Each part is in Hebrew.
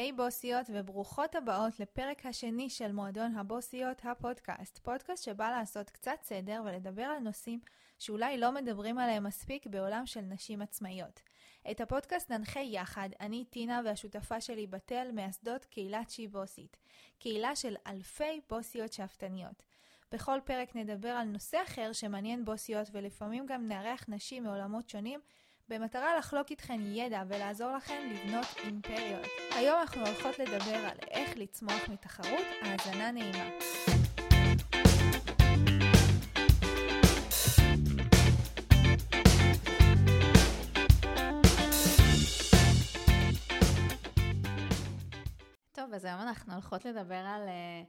היי hey, בוסיות וברוכות הבאות לפרק השני של מועדון הבוסיות הפודקאסט, פודקאסט שבא לעשות קצת סדר ולדבר על נושאים שאולי לא מדברים עליהם מספיק בעולם של נשים עצמאיות. את הפודקאסט ננחה יחד, אני טינה והשותפה שלי בתל, מייסדות קהילת שהיא בוסית, קהילה של אלפי בוסיות שאפתניות. בכל פרק נדבר על נושא אחר שמעניין בוסיות ולפעמים גם נארח נשים מעולמות שונים במטרה לחלוק איתכן ידע ולעזור לכן לבנות אימפריות. היום אנחנו הולכות לדבר על איך לצמוח מתחרות, האזנה נעימה. טוב, אז היום אנחנו הולכות לדבר על uh,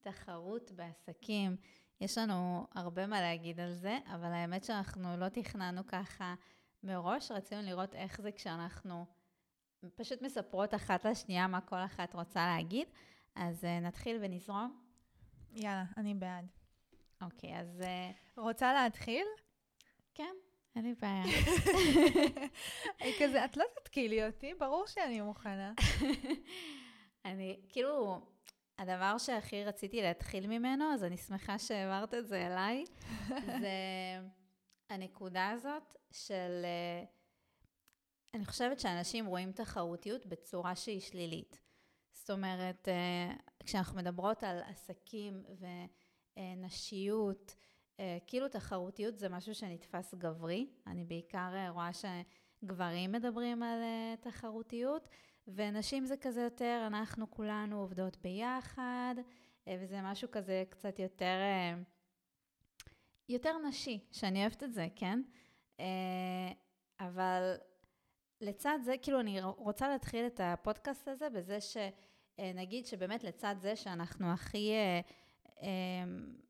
תחרות בעסקים. יש לנו הרבה מה להגיד על זה, אבל האמת שאנחנו לא תכננו ככה מראש רצינו לראות איך זה כשאנחנו פשוט מספרות אחת לשנייה מה כל אחת רוצה להגיד. אז uh, נתחיל ונזרום. יאללה, אני בעד. אוקיי, אז... Uh, רוצה להתחיל? כן, אין לי בעיה. כזה, את לא תתקילי אותי, ברור שאני מוכנה. אני, כאילו, הדבר שהכי רציתי להתחיל ממנו, אז אני שמחה שהעברת את זה אליי, זה... הנקודה הזאת של... אה, אני חושבת שאנשים רואים תחרותיות בצורה שהיא שלילית. זאת אומרת, אה, כשאנחנו מדברות על עסקים ונשיות, אה, כאילו תחרותיות זה משהו שנתפס גברי. אני בעיקר רואה שגברים מדברים על תחרותיות, ונשים זה כזה יותר, אנחנו כולנו עובדות ביחד, וזה משהו כזה קצת יותר... יותר נשי, שאני אוהבת את זה, כן? אה, אבל לצד זה, כאילו, אני רוצה להתחיל את הפודקאסט הזה בזה שנגיד שבאמת לצד זה שאנחנו הכי אה, אה,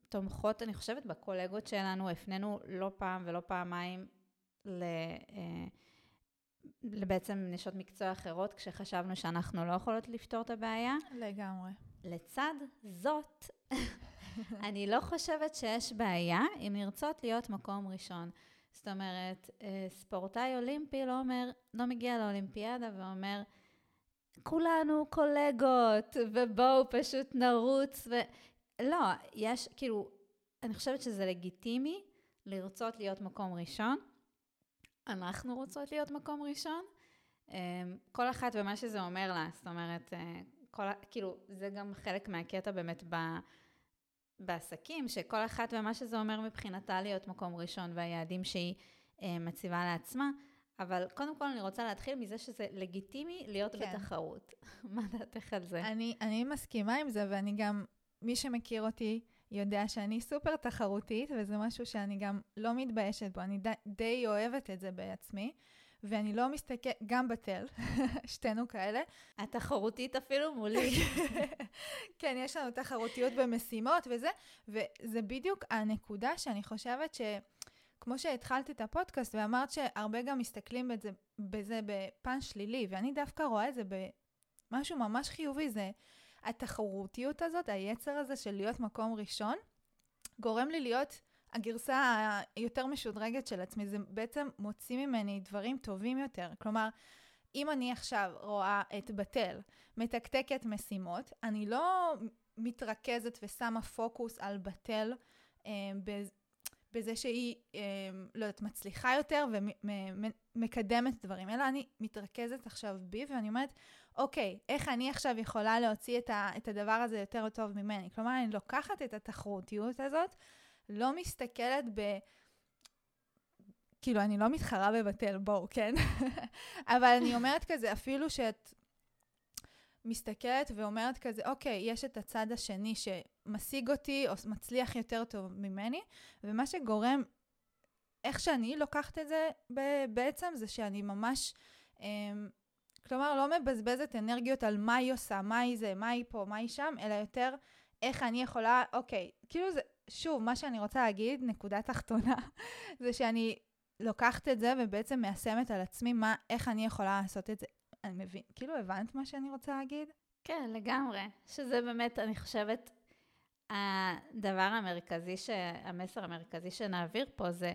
תומכות, אני חושבת, בקולגות שלנו, הפנינו לא פעם ולא פעמיים ל... בעצם נשות מקצוע אחרות, כשחשבנו שאנחנו לא יכולות לפתור את הבעיה. לגמרי. לצד זאת, אני לא חושבת שיש בעיה אם נרצות להיות מקום ראשון. זאת אומרת, אה, ספורטאי אולימפי לא אומר, לא מגיע לאולימפיאדה ואומר, כולנו קולגות, ובואו פשוט נרוץ, ו... לא, יש, כאילו, אני חושבת שזה לגיטימי לרצות להיות מקום ראשון. אנחנו רוצות להיות מקום ראשון. אה, כל אחת ומה שזה אומר לה, זאת אומרת, אה, כל, כאילו, זה גם חלק מהקטע באמת ב... בעסקים, שכל אחת ומה שזה אומר מבחינתה להיות מקום ראשון והיעדים שהיא אה, מציבה לעצמה. אבל קודם כל אני רוצה להתחיל מזה שזה לגיטימי להיות כן. בתחרות. מה דעתך על זה? אני, אני מסכימה עם זה, ואני גם, מי שמכיר אותי יודע שאני סופר תחרותית, וזה משהו שאני גם לא מתביישת בו, אני די, די אוהבת את זה בעצמי. ואני לא מסתכלת, גם בתל, שתינו כאלה. התחרותית אפילו מולי. כן, יש לנו תחרותיות במשימות וזה, וזה בדיוק הנקודה שאני חושבת ש... כמו שהתחלת את הפודקאסט ואמרת שהרבה גם מסתכלים בזה, בזה בפן שלילי, ואני דווקא רואה את זה במשהו ממש חיובי, זה התחרותיות הזאת, היצר הזה של להיות מקום ראשון, גורם לי להיות הגרסה היותר משודרגת של עצמי, זה בעצם מוציא ממני דברים טובים יותר. כלומר, אם אני עכשיו רואה את בתל מתקתקת משימות, אני לא מתרכזת ושמה פוקוס על בתל אה, בזה שהיא, אה, לא יודעת, מצליחה יותר ומקדמת דברים, אלא אני מתרכזת עכשיו בי ואני אומרת, אוקיי, איך אני עכשיו יכולה להוציא את, ה, את הדבר הזה יותר טוב ממני? כלומר, אני לוקחת את התחרותיות הזאת, לא מסתכלת ב... כאילו, אני לא מתחרה בבטל, בואו, כן? אבל אני אומרת כזה, אפילו שאת מסתכלת ואומרת כזה, אוקיי, יש את הצד השני שמשיג אותי או מצליח יותר טוב ממני, ומה שגורם, איך שאני לוקחת את זה בעצם, זה שאני ממש, אה, כלומר, לא מבזבזת אנרגיות על מה היא עושה, מה היא זה, מה היא פה, מה היא שם, אלא יותר איך אני יכולה, אוקיי, כאילו זה, שוב, מה שאני רוצה להגיד, נקודה תחתונה, זה שאני לוקחת את זה ובעצם מיישמת על עצמי מה, איך אני יכולה לעשות את זה. אני מבין, כאילו הבנת מה שאני רוצה להגיד? כן, לגמרי. שזה באמת, אני חושבת, הדבר המרכזי, ש... המסר המרכזי שנעביר פה זה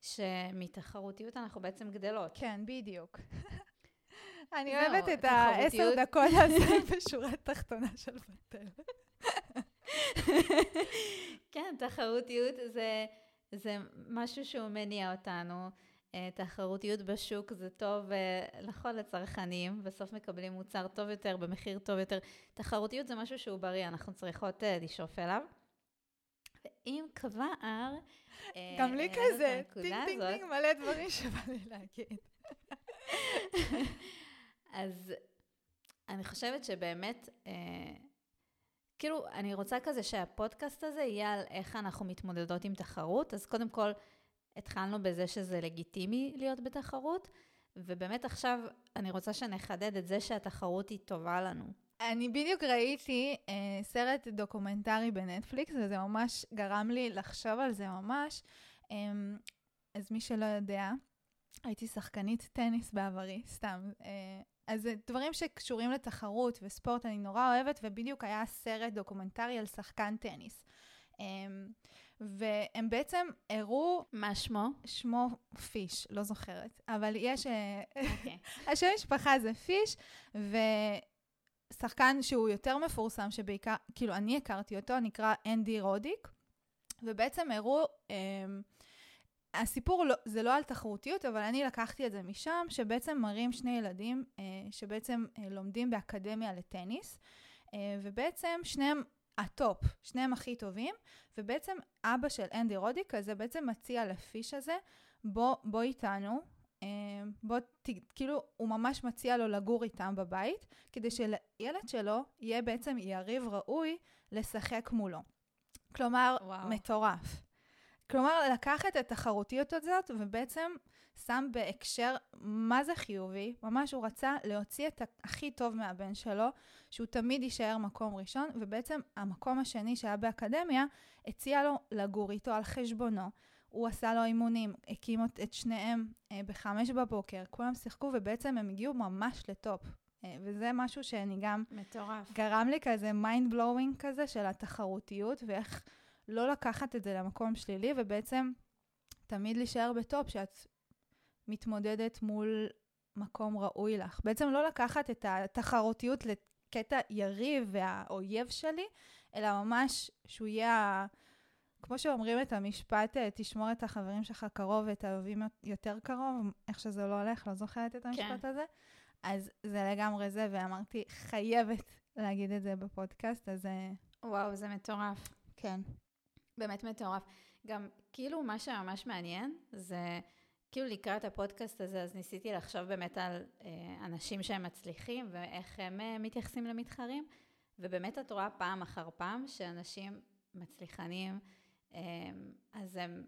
שמתחרותיות אנחנו בעצם גדלות. כן, בדיוק. אני אוהבת את. העשר דקות הזה בשורה התחתונה של בתל. כן, תחרותיות זה, זה משהו שהוא מניע אותנו. אה, תחרותיות בשוק זה טוב אה, נכון לצרכנים, בסוף מקבלים מוצר טוב יותר, במחיר טוב יותר. תחרותיות זה משהו שהוא בריא, אנחנו צריכות אה, לשאוף אליו. ואם כבר, גם לי כזה, טינג טינג טינג, מלא דברים שבא לי להגיד. אז אני חושבת שבאמת, כאילו, אני רוצה כזה שהפודקאסט הזה יהיה על איך אנחנו מתמודדות עם תחרות. אז קודם כל, התחלנו בזה שזה לגיטימי להיות בתחרות, ובאמת עכשיו אני רוצה שנחדד את זה שהתחרות היא טובה לנו. אני בדיוק ראיתי אה, סרט דוקומנטרי בנטפליקס, וזה ממש גרם לי לחשוב על זה ממש. אה, אז מי שלא יודע, הייתי שחקנית טניס בעברי, סתם. אה, אז דברים שקשורים לתחרות וספורט אני נורא אוהבת, ובדיוק היה סרט דוקומנטרי על שחקן טניס. אה, והם בעצם הראו, מה שמו? שמו פיש, לא זוכרת, אבל יש... אה, אוקיי. השם משפחה זה פיש, ושחקן שהוא יותר מפורסם, שבעיקר, כאילו, אני הכרתי אותו, נקרא אנדי רודיק, ובעצם הראו, אמ, הסיפור לא, זה לא על תחרותיות, אבל אני לקחתי את זה משם, שבעצם מראים שני ילדים אה, שבעצם אה, לומדים באקדמיה לטניס, אה, ובעצם שניהם ה top, שניהם הכי טובים, ובעצם אבא של אנדי רודיק הזה בעצם מציע לפיש הזה, בוא, בוא איתנו, אה, בוא, ת, כאילו, הוא ממש מציע לו לגור איתם בבית, כדי שלילד שלו יהיה בעצם יריב ראוי לשחק מולו. כלומר, וואו. מטורף. כלומר, לקח את התחרותיות הזאת ובעצם שם בהקשר מה זה חיובי, ממש הוא רצה להוציא את הכי טוב מהבן שלו, שהוא תמיד יישאר מקום ראשון, ובעצם המקום השני שהיה באקדמיה, הציע לו לגור איתו על חשבונו. הוא עשה לו אימונים, הקים את שניהם אה, בחמש בבוקר, כולם שיחקו ובעצם הם הגיעו ממש ל top. אה, וזה משהו שאני גם מטורף. גרם לי כזה mind blowing כזה של התחרותיות, ואיך לא לקחת את זה למקום שלילי, ובעצם תמיד להישאר בטופ, שאת מתמודדת מול מקום ראוי לך. בעצם לא לקחת את התחרותיות לקטע יריב והאויב שלי, אלא ממש שהוא יהיה, כמו שאומרים את המשפט, אה, תשמור את החברים שלך קרוב ואת האוהבים יותר קרוב, איך שזה לא הולך, לא זוכרת את המשפט הזה. אז זה לגמרי זה, ואמרתי, חייבת להגיד את זה בפודקאסט, אז אה, וואו, זה מטורף. כן. באמת מטורף. גם, כאילו, מה שממש מעניין, זה, כאילו, לקראת הפודקאסט הזה, אז ניסיתי לחשוב באמת על אה, אנשים שהם מצליחים, ואיך הם אה, מתייחסים למתחרים, ובאמת את רואה פעם אחר פעם שאנשים מצליחנים, אה, אז הם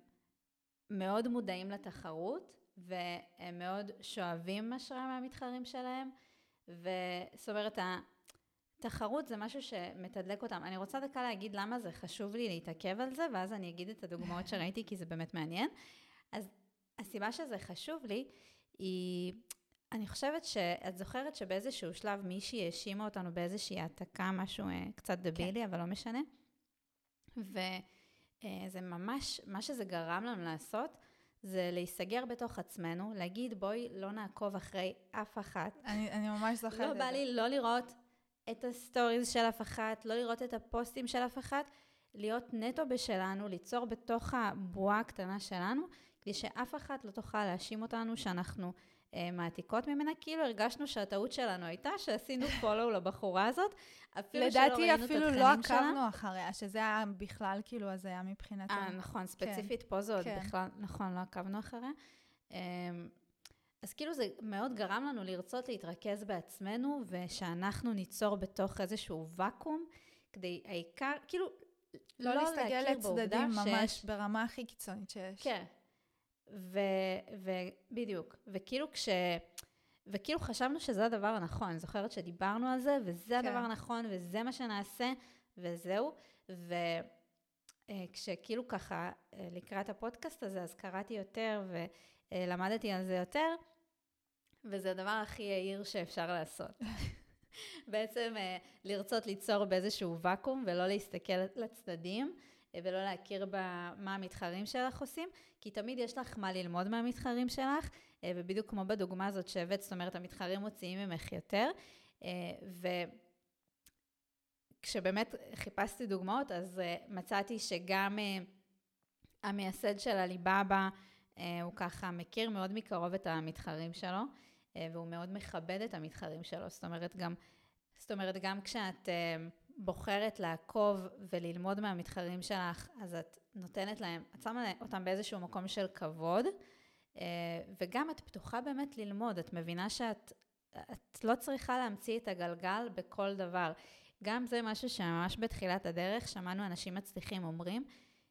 מאוד מודעים לתחרות, והם מאוד שואבים השראה מהמתחרים שלהם, וזאת אומרת, תחרות זה משהו שמתדלק אותם. אני רוצה דקה להגיד למה זה חשוב לי להתעכב על זה, ואז אני אגיד את הדוגמאות שראיתי, כי זה באמת מעניין. אז הסיבה שזה חשוב לי, היא, אני חושבת שאת זוכרת שבאיזשהו שלב מישהי האשימה אותנו באיזושהי העתקה, משהו אה, קצת דבילי, אבל לא משנה. וזה ממש, מה שזה גרם לנו לעשות, זה להיסגר בתוך עצמנו, להגיד בואי לא נעקוב אחרי אף אחת. אני, אני ממש זוכרת לא את בא זה. לי לא לראות את ה stories של אף אחת, לא לראות את הפוסטים של אף אחת, להיות נטו בשלנו, ליצור בתוך הבועה הקטנה שלנו, כדי שאף אחת לא תוכל להאשים אותנו שאנחנו אה, מעתיקות ממנה, כאילו הרגשנו שהטעות שלנו הייתה שעשינו follow לבחורה הזאת, אפילו שלא לדעתי ראינו את אפילו התכנים לא שלה. עקבנו אחריה, שזה היה בכלל כאילו הזיה מבחינתנו. אה, נכון, ספציפית פה זה עוד כן. בכלל, נכון, לא עקבנו אחריה. אמ, אז כאילו זה מאוד גרם לנו לרצות להתרכז בעצמנו, ושאנחנו ניצור בתוך איזשהו ואקום, כדי העיקר, כאילו, לא, לא בעובדה לצדדים ממש שיש- ברמה הכי קיצונית שיש. כן. ובדיוק. וכאילו כש... וכאילו חשבנו שזה הדבר הנכון. אני זוכרת שדיברנו על זה, וזה כן. הדבר הנכון, וזה מה שנעשה, וזהו. וכשכאילו ככה, אה, לקראת הפודקאסט הזה, אז קראתי יותר ולמדתי על זה יותר, וזה הדבר הכי יהיר שאפשר לעשות. בעצם אה, לרצות ליצור באיזשהו ואקום ולא להסתכל לצדדים אה, ולא להכיר במה המתחרים שלך עושים, כי תמיד יש לך מה ללמוד מהמתחרים שלך, ובדיוק כמו בדוגמה הזאת שהבאת, זאת אומרת, המתחרים מוציאים ממך יותר, וכשבאמת חיפשתי דוגמאות, אז מצאתי שגם המייסד של הליבאבא, הוא ככה מכיר מאוד מקרוב את המתחרים שלו, והוא מאוד מכבד את המתחרים שלו, זאת אומרת, גם, זאת אומרת, גם כשאת... בוחרת לעקוב וללמוד מהמתחרים שלך, אז את נותנת להם, את שמה אותם באיזשהו מקום של כבוד, אה, וגם את פתוחה באמת ללמוד, את מבינה שאת את לא צריכה להמציא את הגלגל בכל דבר. גם זה משהו שממש בתחילת הדרך שמענו אנשים מצליחים אומרים,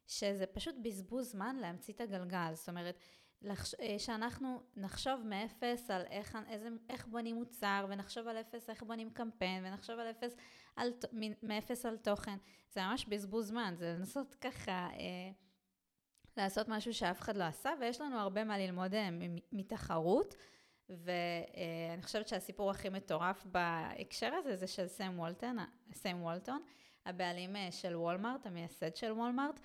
שזה פשוט בזבוז זמן להמציא את הגלגל. זאת אומרת, לחש... אה, שאנחנו נחשוב מאפס על איך, איזה, איך בונים מוצר, ונחשוב על אפס איך בונים קמפיין, ונחשוב על אפס על, מאפס על תוכן. זה ממש בזבוז זמן, זה לנסות ככה אה, לעשות משהו שאף אחד לא עשה, ויש לנו הרבה מה ללמוד אה, מתחרות. ואני חושבת שהסיפור הכי מטורף בהקשר הזה זה של סם וולטון, סם וולטון, הבעלים אה, של וולמארט, המייסד של וולמארט,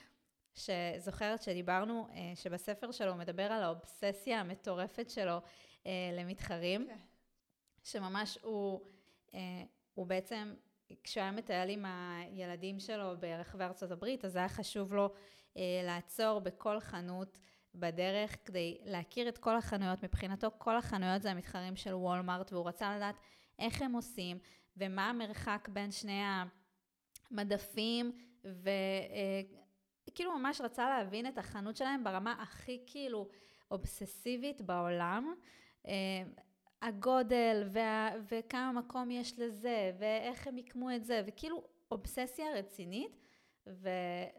שזוכרת שדיברנו, אה, שבספר שלו הוא מדבר על האובססיה המטורפת שלו למתחרים, okay. כן. שממש הוא, הוא בעצם כשהוא היה מטייל עם הילדים שלו ברחבי ארצות הברית, אז היה חשוב לו אה, לעצור בכל חנות בדרך כדי להכיר את כל החנויות. מבחינתו כל החנויות זה המתחרים של וולמארט, והוא רצה לדעת איך הם עושים ומה המרחק בין שני המדפים, וכאילו אה, ממש רצה להבין את החנות שלהם ברמה הכי כאילו אובססיבית בעולם. אה, הגודל וה, וכמה מקום יש לזה ואיך הם יקמו את זה וכאילו אובססיה רצינית ו,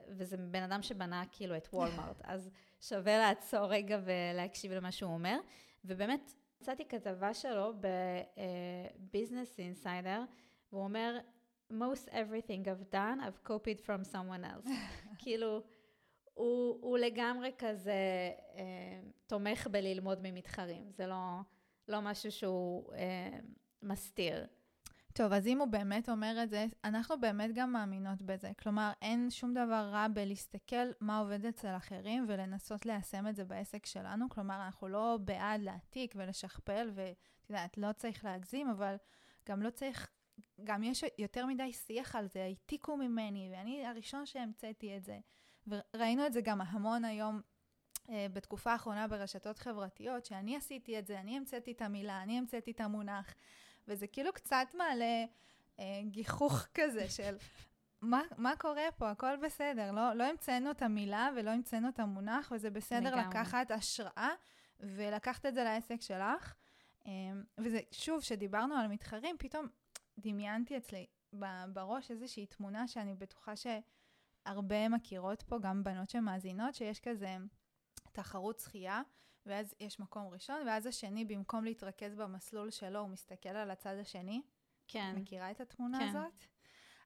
וזה בן אדם שבנה כאילו את וולמארט אז שווה לעצור רגע ולהקשיב למה שהוא אומר ובאמת מצאתי כתבה שלו בביזנס אינסיידר והוא אומר most everything I've done I've copied from someone else כאילו הוא, הוא לגמרי כזה אה, תומך בללמוד ממתחרים זה לא לא משהו שהוא אה, מסתיר. טוב, אז אם הוא באמת אומר את זה, אנחנו באמת גם מאמינות בזה. כלומר, אין שום דבר רע בלהסתכל מה עובד אצל אחרים ולנסות ליישם את זה בעסק שלנו. כלומר, אנחנו לא בעד להעתיק ולשכפל, ואת יודעת, לא צריך להגזים, אבל גם לא צריך, גם יש יותר מדי שיח על זה, העתיקו ממני, ואני הראשון שהמצאתי את זה. וראינו את זה גם המון היום אה, בתקופה האחרונה ברשתות חברתיות, שאני עשיתי את זה, אני המצאתי את המילה, אני המצאתי את המונח, וזה כאילו קצת מעלה אה, גיחוך כזה של מה, מה קורה פה, הכל בסדר, לא, לא המצאנו את המילה ולא המצאנו את המונח, וזה בסדר לגמרי. לקחת השראה ולקחת את זה לעסק שלך. אה, וזה, שוב, כשדיברנו על מתחרים, פתאום דמיינתי אצלי בראש איזושהי תמונה שאני בטוחה שהרבה מכירות פה, גם בנות שמאזינות, שיש כזה... תחרות שחייה, ואז יש מקום ראשון, ואז השני, במקום להתרכז במסלול שלו, הוא מסתכל על הצד השני. כן. מכירה את התמונה כן. הזאת?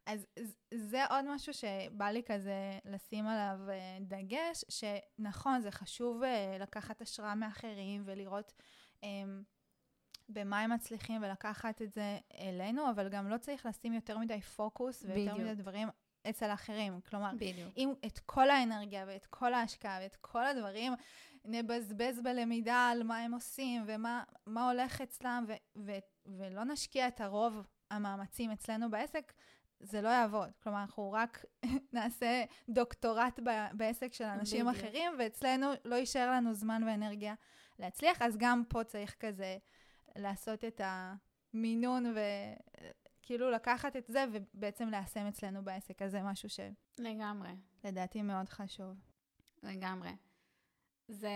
אז זה עוד משהו שבא לי כזה לשים עליו אה, דגש, שנכון, זה חשוב אה, לקחת השראה מאחרים ולראות um, במה הם מצליחים ולקחת את זה אלינו, אבל גם לא צריך לשים יותר מדי פוקוס ויותר בדיוק. מדי דברים אצל אחרים. כלומר, בדיוק. אם את כל האנרגיה ואת כל ההשקעה ואת כל הדברים נבזבז בלמידה על מה הם עושים ומה הולך אצלם, ו- ו- ולא נשקיע את הרוב המאמצים אצלנו בעסק, זה לא יעבוד. כלומר, אנחנו רק נעשה דוקטורט ב- בעסק של אנשים בדיוק. אחרים, ואצלנו לא יישאר לנו זמן ואנרגיה להצליח, אז גם פה צריך כזה לעשות את המינון ו... כאילו לקחת את זה ובעצם ליישם אצלנו בעסק, אז זה משהו ש... לגמרי. לדעתי מאוד חשוב. לגמרי. זה,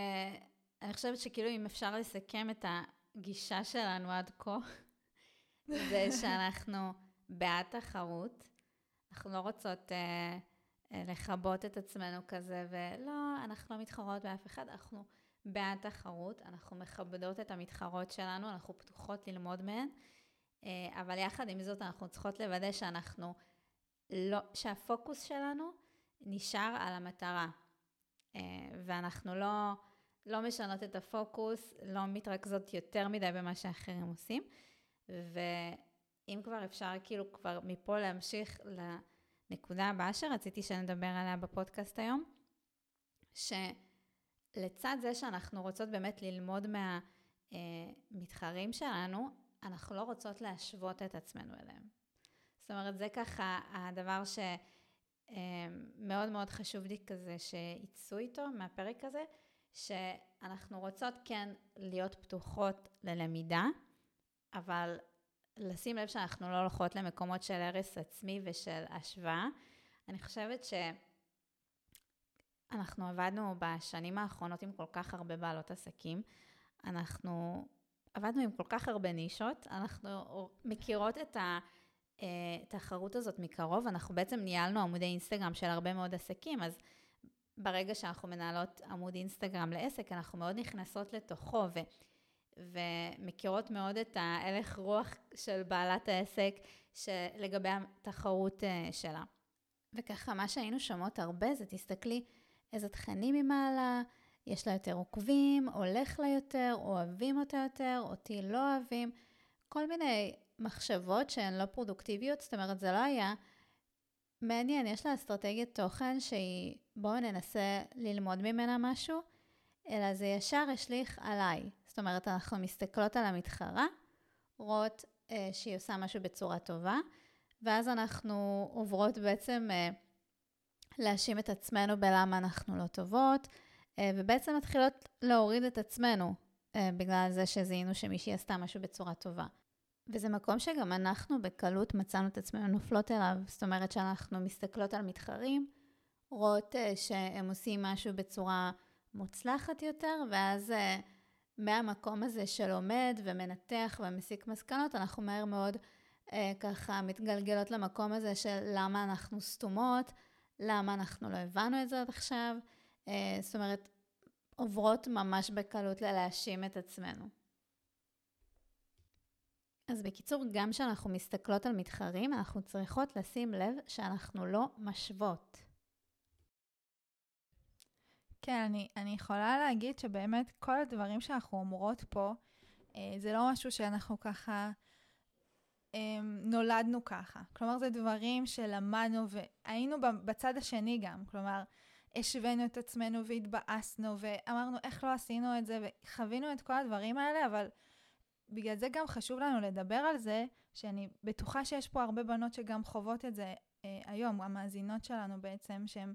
אני חושבת שכאילו אם אפשר לסכם את הגישה שלנו עד כה, זה שאנחנו בעד תחרות, אנחנו לא רוצות אה, אה, לכבות את עצמנו כזה, ולא, אנחנו לא מתחרות באף אחד, אנחנו בעד תחרות, אנחנו מכבדות את המתחרות שלנו, אנחנו פתוחות ללמוד מהן. אה, אבל יחד עם זאת אנחנו צריכות לוודא שאנחנו לא, שהפוקוס שלנו נשאר על המטרה. אה, ואנחנו לא, לא משנות את הפוקוס, לא מתרכזות יותר מדי במה שאחרים עושים. ואם כבר אפשר כאילו כבר מפה להמשיך לנקודה הבאה שרציתי שנדבר עליה בפודקאסט היום, שלצד זה שאנחנו רוצות באמת ללמוד מה... המתחרים שלנו, אנחנו לא רוצות להשוות את עצמנו אליהם. זאת אומרת, זה ככה הדבר שמאוד מאוד חשוב לי כזה שיצאו איתו מהפרק הזה, שאנחנו רוצות כן להיות פתוחות ללמידה, אבל לשים לב שאנחנו לא הולכות למקומות של הרס עצמי ושל השוואה. אני חושבת שאנחנו עבדנו בשנים האחרונות עם כל כך הרבה בעלות עסקים. אנחנו עבדנו עם כל כך הרבה נישות, אנחנו מכירות את התחרות הזאת מקרוב, אנחנו בעצם ניהלנו עמודי אינסטגרם של הרבה מאוד עסקים, אז ברגע שאנחנו מנהלות עמוד אינסטגרם לעסק, אנחנו מאוד נכנסות לתוכו ו, ומכירות מאוד את ההלך רוח של בעלת העסק לגבי התחרות אה, שלה. וככה, מה שהיינו שומעות הרבה זה, תסתכלי איזה תכנים היא מעלה, יש לה יותר עוקבים, הולך לה יותר, אוהבים אותה יותר, אותי לא אוהבים, כל מיני מחשבות שהן לא פרודוקטיביות, זאת אומרת, זה לא היה מעניין, יש לה אסטרטגיית תוכן שהיא, בואו ננסה ללמוד ממנה משהו, אלא זה ישר השליך עליי. זאת אומרת, אנחנו מסתכלות על המתחרה, רואות אה, שהיא עושה משהו בצורה טובה, ואז אנחנו עוברות בעצם אה, להאשים את עצמנו בלמה אנחנו לא טובות, אה, ובעצם מתחילות להוריד את עצמנו אה, בגלל זה שזיהינו שמישהי עשתה משהו בצורה טובה. וזה מקום שגם אנחנו בקלות מצאנו את עצמנו נופלות אליו. זאת אומרת שאנחנו מסתכלות על מתחרים, רואות uh, שהם עושים משהו בצורה מוצלחת יותר, ואז מהמקום הזה שלומד ומנתח ומסיק מסקנות, אנחנו מהר מאוד ככה מתגלגלות למקום הזה של למה אנחנו סתומות, למה אנחנו לא הבנו את זה עד עכשיו. Uh, זאת אומרת, עוברות ממש בקלות ללהאשים את עצמנו. אז בקיצור, גם כשאנחנו מסתכלות על מתחרים, אנחנו צריכות לשים לב שאנחנו לא משוות. כן, אני, אני יכולה להגיד שבאמת כל הדברים שאנחנו אומרות פה, אה, זה לא משהו שאנחנו ככה אה, נולדנו ככה. כלומר, זה דברים שלמדנו והיינו בצד השני גם. כלומר, השווינו את עצמנו והתבאסנו ואמרנו איך לא עשינו את זה וחווינו את כל הדברים האלה, אבל בגלל זה גם חשוב לנו לדבר על זה, שאני בטוחה שיש פה הרבה בנות שגם חוות את זה אה, היום, המאזינות שלנו בעצם, שהן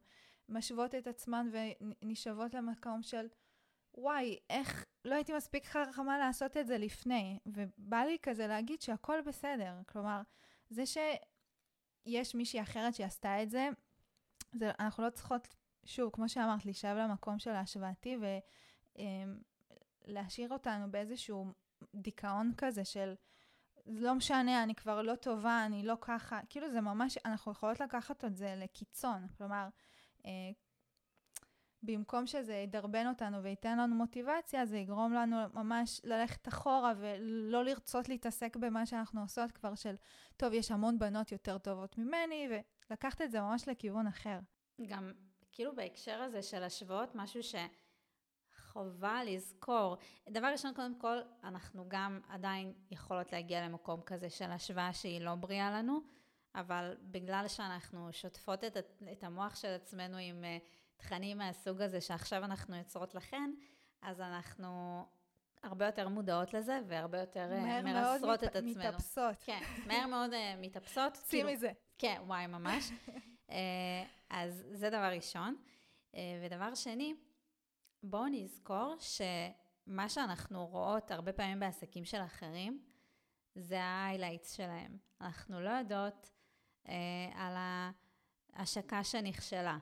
משוות את עצמן ונשאבות למקום של, וואי, איך לא הייתי מספיק חכמה לעשות את זה לפני. ובא לי כזה להגיד שהכל בסדר. כלומר, זה שיש מישהי אחרת שעשתה את זה, זה אנחנו לא צריכות, שוב, כמו שאמרת, להישאב למקום של ההשוואתי ולהשאיר אותנו באיזשהו דיכאון כזה של לא משנה, אני כבר לא טובה, אני לא ככה, כאילו זה ממש, אנחנו יכולות לקחת את זה לקיצון, כלומר, אה, במקום שזה ידרבן אותנו וייתן לנו מוטיבציה, זה יגרום לנו ממש ללכת אחורה ולא לרצות להתעסק במה שאנחנו עושות כבר של, טוב, יש המון בנות יותר טובות ממני, ולקחת את זה ממש לכיוון אחר. גם כאילו בהקשר הזה של השוואות, משהו ש... חובה לזכור. דבר ראשון, קודם כל, אנחנו גם עדיין יכולות להגיע למקום כזה של השוואה שהיא לא בריאה לנו, אבל בגלל שאנחנו שוטפות את, את המוח של עצמנו עם uh, תכנים מהסוג הזה שעכשיו אנחנו יוצרות לכן, אז אנחנו הרבה יותר מודעות לזה והרבה יותר uh, מרסרות את עצמנו. מהר מאוד מתאפסות. כן, מהר מאוד uh, מתאפסות. צאי כאילו, מזה. כן, וואי, ממש. uh, אז זה דבר ראשון. ודבר שני, בואו נזכור שמה שאנחנו רואות הרבה פעמים בעסקים של אחרים, זה ההיילייטס שלהם. אנחנו לא יודעות אה, על ההשקה שנכשלה.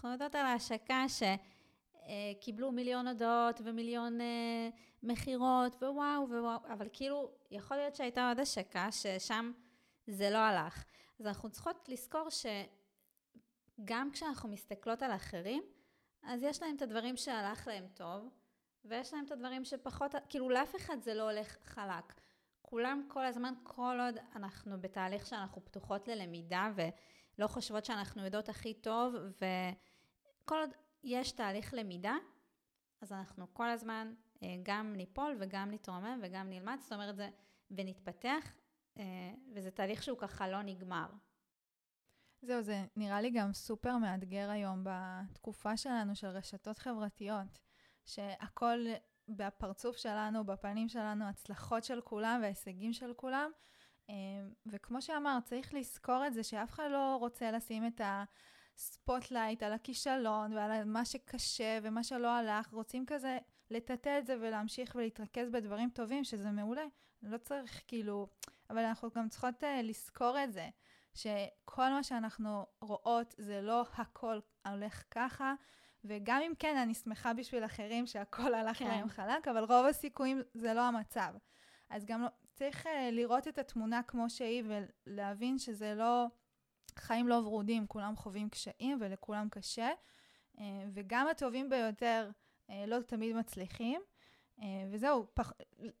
אנחנו יודעות על ההשקה שקיבלו אה, מיליון הודעות ומיליון אה, מכירות ווואו ווואו, אבל כאילו, יכול להיות שהייתה עוד השקה ששם זה לא הלך. אז אנחנו צריכות לזכור שגם כשאנחנו מסתכלות על אחרים, אז יש להם את הדברים שהלך להם טוב, ויש להם את הדברים שפחות, כאילו לאף אחד זה לא הולך חלק. כולם כל הזמן, כל עוד אנחנו בתהליך שאנחנו פתוחות ללמידה ולא חושבות שאנחנו יודעות הכי טוב, וכל עוד יש תהליך למידה, אז אנחנו כל הזמן אה, גם ניפול וגם נתרומם וגם נלמד, זאת אומרת זה, ונתפתח, אה, וזה תהליך שהוא ככה לא נגמר. זהו, זה נראה לי גם סופר מאתגר היום בתקופה שלנו של רשתות חברתיות, שהכל בפרצוף שלנו, בפנים שלנו, הצלחות של כולם וההישגים של כולם. אמ, וכמו שאמרת, צריך לזכור את זה שאף אחד לא רוצה לשים את ה spotlight על הכישלון ועל מה שקשה ומה שלא הלך. רוצים כזה לטאטא את זה ולהמשיך ולהתרכז בדברים טובים, שזה מעולה. לא צריך כאילו... אבל אנחנו גם צריכות uh, לזכור את זה, שכל מה שאנחנו רואות זה לא הכל הולך ככה, וגם אם כן, אני שמחה בשביל אחרים שהכל הלך כן. להם חלק, אבל רוב הסיכויים זה לא המצב. אז גם לא, צריך uh, לראות את התמונה כמו שהיא ולהבין שזה לא, חיים לא ורודים, כולם חווים קשיים ולכולם קשה, אה, וגם הטובים ביותר אה, לא תמיד מצליחים. אה, וזהו, פח,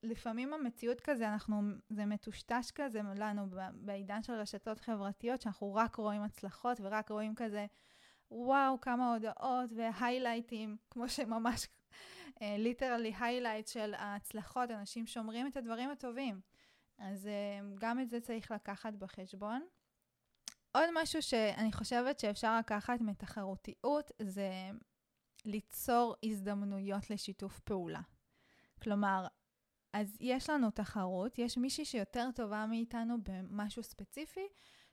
לפעמים המציאות כזה, אנחנו, זה מטושטש כזה לנו בעידן של רשתות חברתיות, שאנחנו רק רואים הצלחות ורק רואים כזה, וואו, כמה הודעות והיילייטים, כמו שממש literally highlight של ההצלחות, אנשים שומרים את הדברים הטובים. אז גם את זה צריך לקחת בחשבון. עוד משהו שאני חושבת שאפשר לקחת מתחרותיות זה ליצור הזדמנויות לשיתוף פעולה. כלומר, אז יש לנו תחרות, יש מישהי שיותר טובה מאיתנו במשהו ספציפי,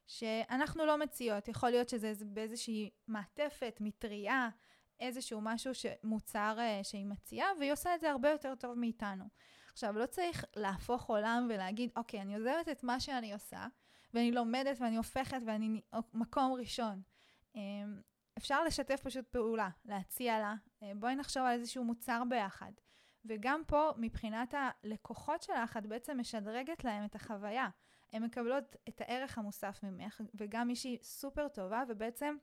שאנחנו לא מציעות. יכול להיות שזה באיזושהי מעטפת, מטריה, איזשהו משהו, מוצר uh, שהיא מציעה, והיא עושה את זה הרבה יותר טוב מאיתנו. עכשיו, לא צריך להפוך עולם ולהגיד, אוקיי, אני עוזבת את מה שאני עושה, ואני לומדת ואני הופכת ואני מקום ראשון. אמ, אפשר לשתף פשוט פעולה, להציע לה, אה, בואי נחשוב על איזשהו מוצר ביחד. וגם פה, מבחינת הלקוחות שלך, את בעצם משדרגת להם את החוויה. הן מקבלות את הערך המוסף ממך, וגם מישהי סופר טובה, ובעצם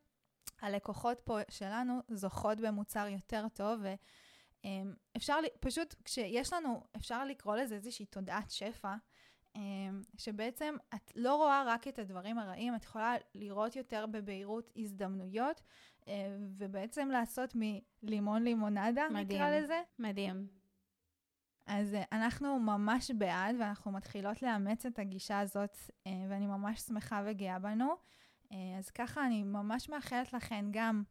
הלקוחות פה שלנו זוכות במוצר יותר טוב, ואפשר, פשוט כשיש לנו, אפשר לקרוא לזה איזושהי תודעת שפע, אמ, שבעצם את לא רואה רק את הדברים הרעים, את יכולה לראות יותר בבהירות הזדמנויות, אה, ובעצם לעשות מלימון לימונדה, מדהים, נקרא לזה. מדהים. אז אה, אנחנו ממש בעד, ואנחנו מתחילות לאמץ את הגישה הזאת, אה, ואני ממש שמחה וגאה בנו. אז ככה אני ממש מאחלת לכן גם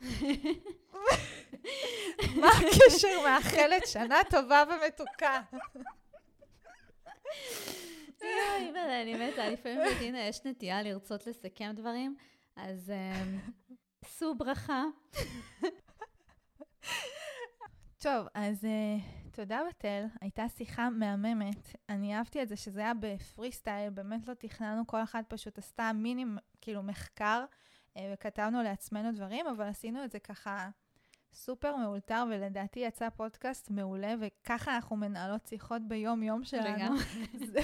מה הקשר מאחלת שנה טובה ומתוקה? יואי, אני מתה, לפעמים בדינה יש נטייה לרצות לסכם דברים, אז אמ, שאו ברכה. טוב, אז uh, תודה בתל, הייתה שיחה מהממת. אני אהבתי את זה שזה היה בפרי סטייל, באמת לא תכננו, כל אחת פשוט עשתה מיני, כאילו, מחקר, uh, וכתבנו לעצמנו דברים, אבל עשינו את זה ככה סופר מאולתר, ולדעתי יצא פודקאסט מעולה, וככה אנחנו מנהלות שיחות ביום-יום שלנו. זה,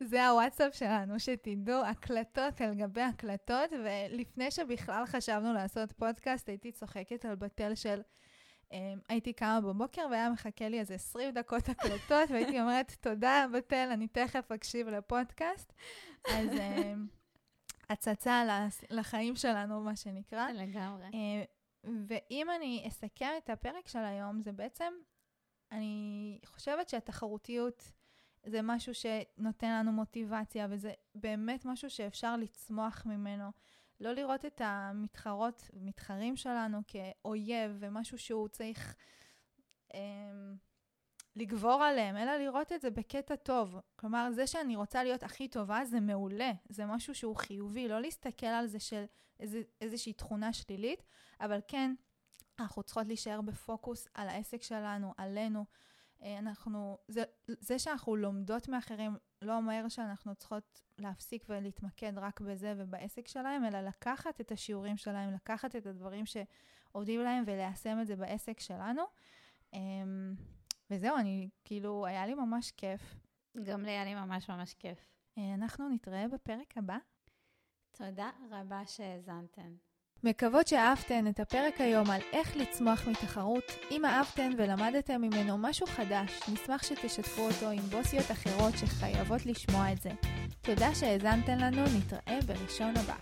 זה הוואטסאפ שלנו, שתדעו, הקלטות על גבי הקלטות, ולפני שבכלל חשבנו לעשות פודקאסט, הייתי צוחקת על בתל של... Um, הייתי קמה בבוקר והיה מחכה לי איזה 20 דקות הקלטות, והייתי אומרת, תודה, בתל, אני תכף אקשיב לפודקאסט. אז um, הצצה לחיים שלנו, מה שנקרא. לגמרי. ואם אני אסכם את הפרק של היום, זה בעצם, אני חושבת שהתחרותיות זה משהו שנותן לנו מוטיבציה, וזה באמת משהו שאפשר לצמוח ממנו. לא לראות את המתחרות, מתחרים שלנו כאויב ומשהו שהוא צריך אה, לגבור עליהם, אלא לראות את זה בקטע טוב. כלומר, זה שאני רוצה להיות הכי טובה זה מעולה, זה משהו שהוא חיובי, לא להסתכל על זה של איז, איזושהי תכונה שלילית, אבל כן, אנחנו צריכות להישאר בפוקוס על העסק שלנו, עלינו. אה, אנחנו, זה, זה שאנחנו לומדות מאחרים לא אומר שאנחנו צריכות להפסיק ולהתמקד רק בזה ובעסק שלהם, אלא לקחת את השיעורים שלהם, לקחת את הדברים שעובדים להם וליישם את זה בעסק שלנו. וזהו, אני, כאילו, היה לי ממש כיף. גם לי היה לי ממש ממש כיף. אה, אנחנו נתראה בפרק הבא. תודה רבה שהאזנתן. מקוות שאהבתן את הפרק היום על איך לצמוח מתחרות. אם אהבתן ולמדתם ממנו משהו חדש, נשמח שתשתפו אותו עם בוסיות אחרות שחייבות לשמוע את זה. תודה שהאזנתן לנו, נתראה בראשון הבא.